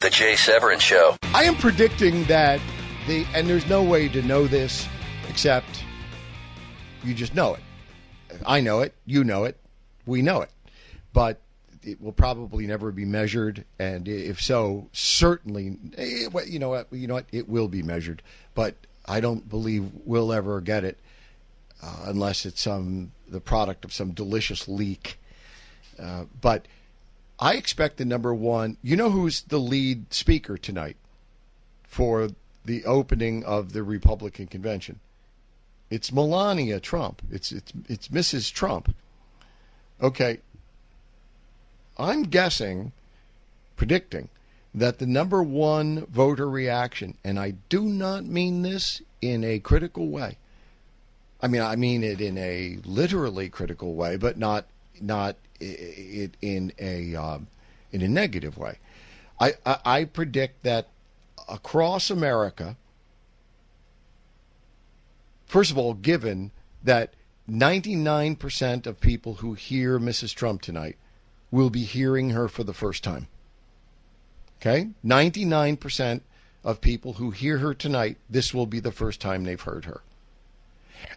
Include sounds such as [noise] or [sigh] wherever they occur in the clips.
The Jay Severin Show. I am predicting that the, and there's no way to know this except you just know it. I know it, you know it, we know it. But it will probably never be measured, and if so, certainly, eh, you know what, you know what, it will be measured. But I don't believe we'll ever get it uh, unless it's some the product of some delicious leak. Uh, but I expect the number one. You know who's the lead speaker tonight for the opening of the Republican convention? It's Melania Trump. It's it's it's Mrs. Trump. Okay. I'm guessing, predicting that the number one voter reaction, and I do not mean this in a critical way. I mean, I mean it in a literally critical way, but not not it in a um, in a negative way. I, I, I predict that across America, first of all, given that 99% of people who hear Mrs. Trump tonight will be hearing her for the first time. Okay? 99% of people who hear her tonight, this will be the first time they've heard her.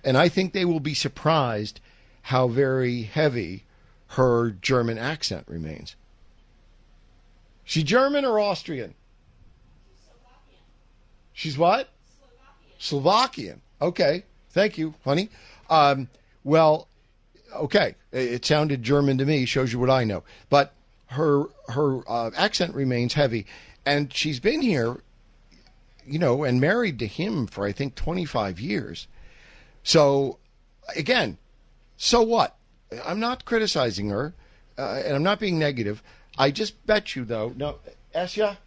And I think they will be surprised how very heavy her German accent remains. She German or Austrian? She's what? Slovakian. Okay. Thank you, honey. Um, well, okay. It sounded German to me. Shows you what I know. But her her uh, accent remains heavy, and she's been here, you know, and married to him for I think 25 years. So, again, so what? I'm not criticizing her, uh, and I'm not being negative. I just bet you, though, no, Esya,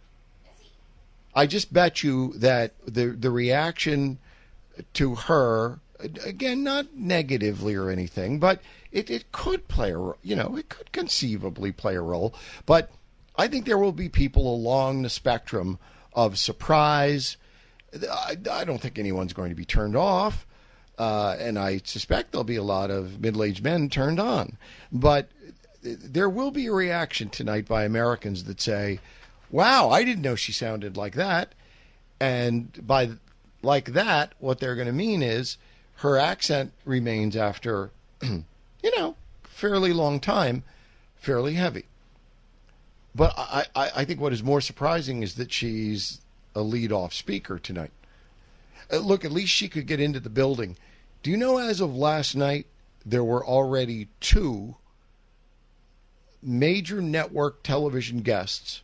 I just bet you that the the reaction to her, again, not negatively or anything, but it, it could play a you know it could conceivably play a role. But I think there will be people along the spectrum of surprise. I, I don't think anyone's going to be turned off. Uh, and I suspect there'll be a lot of middle aged men turned on. But there will be a reaction tonight by Americans that say, wow, I didn't know she sounded like that. And by like that, what they're going to mean is her accent remains after, [clears throat] you know, fairly long time, fairly heavy. But I, I, I think what is more surprising is that she's a lead off speaker tonight. Uh, look, at least she could get into the building. Do you know, as of last night, there were already two major network television guests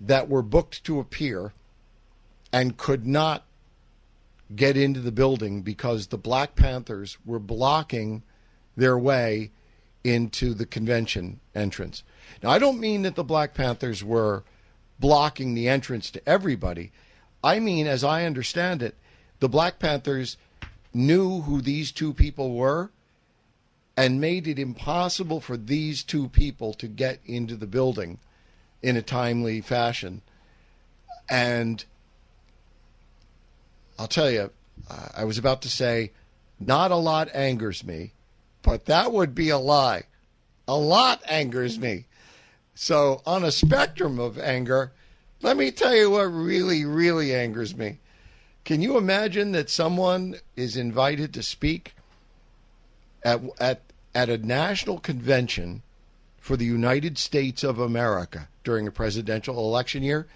that were booked to appear and could not get into the building because the Black Panthers were blocking their way into the convention entrance. Now, I don't mean that the Black Panthers were blocking the entrance to everybody. I mean, as I understand it, the Black Panthers knew who these two people were and made it impossible for these two people to get into the building in a timely fashion. And I'll tell you, I was about to say, not a lot angers me, but that would be a lie. A lot angers me. So, on a spectrum of anger, let me tell you what really, really angers me. Can you imagine that someone is invited to speak at, at, at a national convention for the United States of America during a presidential election year,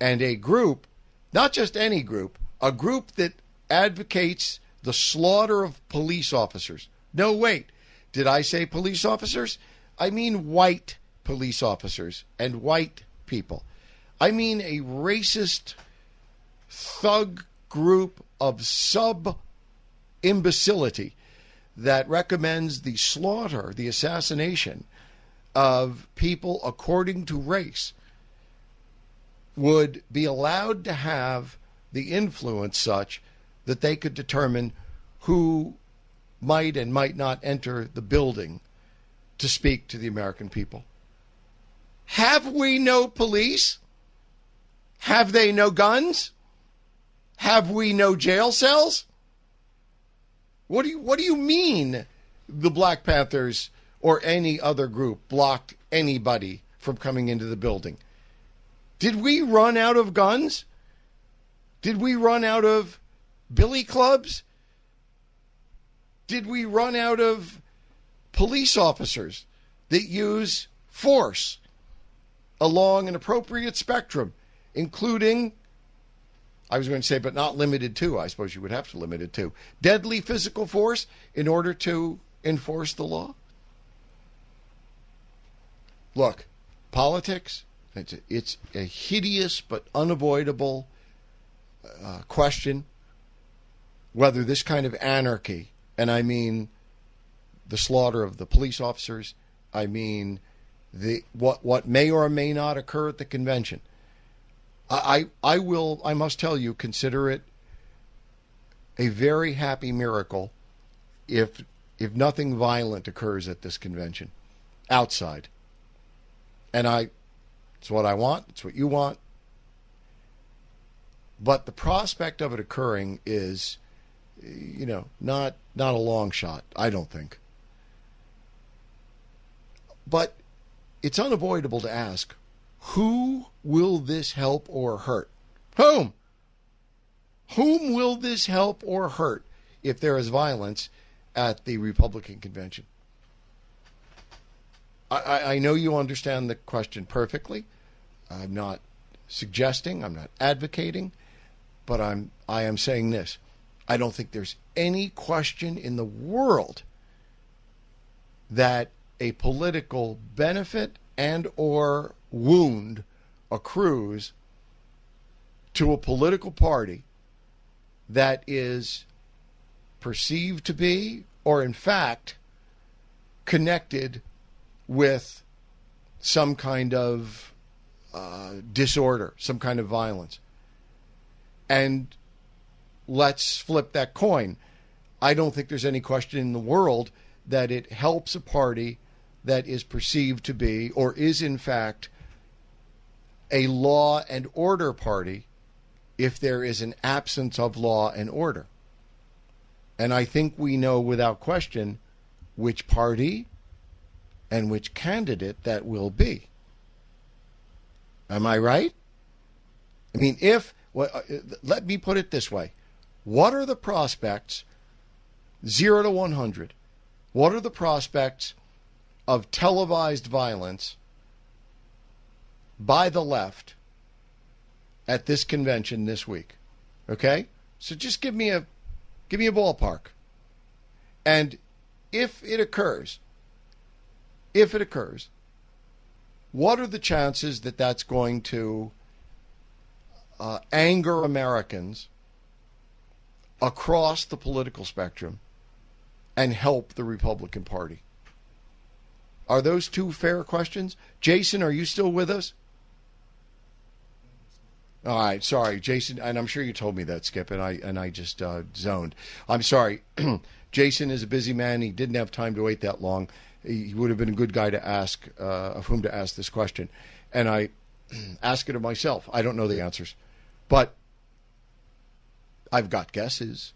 and a group, not just any group, a group that advocates the slaughter of police officers. No, wait, did I say police officers? I mean white police officers and white people. I mean a racist thug group of sub imbecility that recommends the slaughter, the assassination of people according to race. would be allowed to have the influence such that they could determine who might and might not enter the building to speak to the American people. Have we no police? Have they no guns? Have we no jail cells? What do you what do you mean the Black Panthers or any other group blocked anybody from coming into the building? Did we run out of guns? Did we run out of billy clubs? Did we run out of police officers that use force along an appropriate spectrum, including, I was going to say, but not limited to, I suppose you would have to limit it to, deadly physical force in order to enforce the law? Look, politics, it's a, it's a hideous but unavoidable uh, question whether this kind of anarchy, and I mean the slaughter of the police officers, I mean the what what may or may not occur at the convention. I I will I must tell you consider it a very happy miracle if if nothing violent occurs at this convention outside. And I it's what I want, it's what you want. But the prospect of it occurring is you know, not not a long shot, I don't think. But it's unavoidable to ask, who will this help or hurt? Whom? Whom will this help or hurt if there is violence at the Republican convention? I, I know you understand the question perfectly. I'm not suggesting, I'm not advocating, but I'm I am saying this. I don't think there's any question in the world that a political benefit and or wound accrues to a political party that is perceived to be or in fact connected with some kind of uh, disorder, some kind of violence. And let's flip that coin. I don't think there's any question in the world that it helps a party that is perceived to be, or is in fact, a law and order party if there is an absence of law and order. And I think we know without question which party and which candidate that will be. Am I right? I mean, if, well, uh, let me put it this way what are the prospects, 0 to 100? What are the prospects of televised violence by the left at this convention this week? Okay? So just give me a give me a ballpark. And if it occurs, if it occurs, what are the chances that that's going to uh, anger Americans across the political spectrum and help the Republican Party? Are those two fair questions? Jason, are you still with us? All right, sorry, Jason, and I'm sure you told me that, Skip, and I and I just uh, zoned. I'm sorry. [clears throat] Jason is a busy man. He didn't have time to wait that long. He would have been a good guy to ask uh, of whom to ask this question, and I [clears throat] ask it of myself. I don't know the answers, but I've got guesses,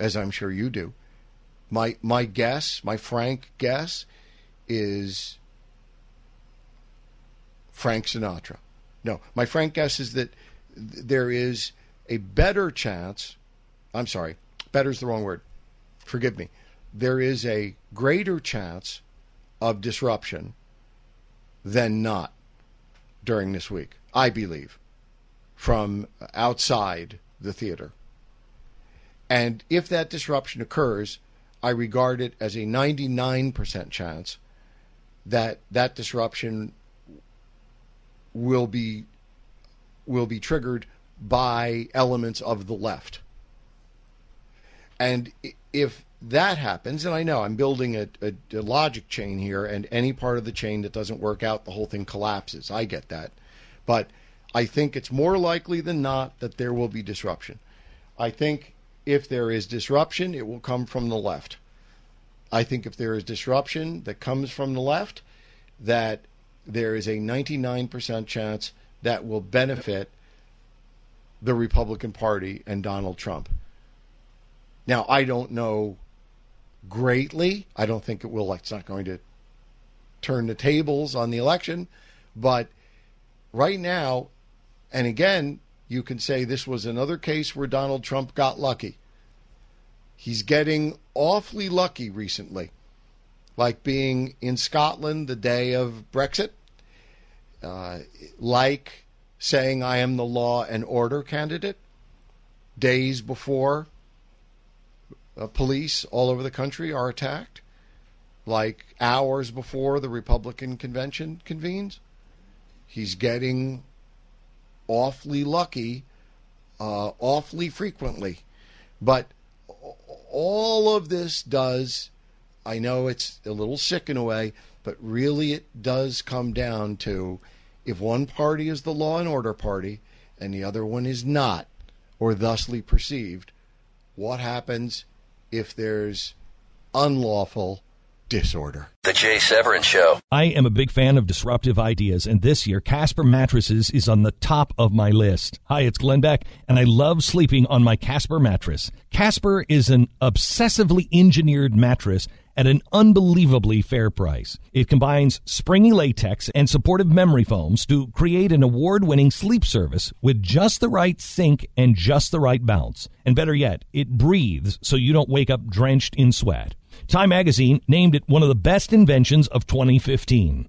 as I'm sure you do. My my guess, my frank guess, is Frank Sinatra. No, my frank guess is that there is a better chance. I'm sorry, better is the wrong word. Forgive me. There is a greater chance of disruption than not during this week, I believe, from outside the theater. And if that disruption occurs, I regard it as a 99% chance that that disruption will be will be triggered by elements of the left. And if that happens, and I know I'm building a, a, a, logic chain here, and any part of the chain that doesn't work out, the whole thing collapses. I get that. But I think it's more likely than not that there will be disruption. I think if there is disruption, it will come from the left. I think if there is disruption that comes from the left, that there is a 99% chance that will benefit the Republican Party and Donald Trump. Now, I don't know greatly. I don't think it will. It's not going to turn the tables on the election. But right now, and again, you can say this was another case where Donald Trump got lucky. He's getting awfully lucky recently, like being in Scotland the day of Brexit, uh, like saying, I am the law and order candidate, days before uh, police all over the country are attacked, like hours before the Republican convention convenes. He's getting awfully lucky, uh, awfully frequently. But all of this does, I know it's a little sick in a way, but really it does come down to if one party is the law and order party and the other one is not, or thusly perceived, what happens if there's unlawful disorder. The Jay Severin Show. I am a big fan of disruptive ideas, and this year Casper Mattresses is on the top of my list. Hi, it's Glenn Beck, and I love sleeping on my Casper mattress. Casper is an obsessively engineered mattress at an unbelievably fair price. It combines springy latex and supportive memory foams to create an award winning sleep service with just the right sink and just the right bounce. And better yet, it breathes so you don't wake up drenched in sweat. Time magazine named it one of the best inventions of 2015.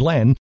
Glenn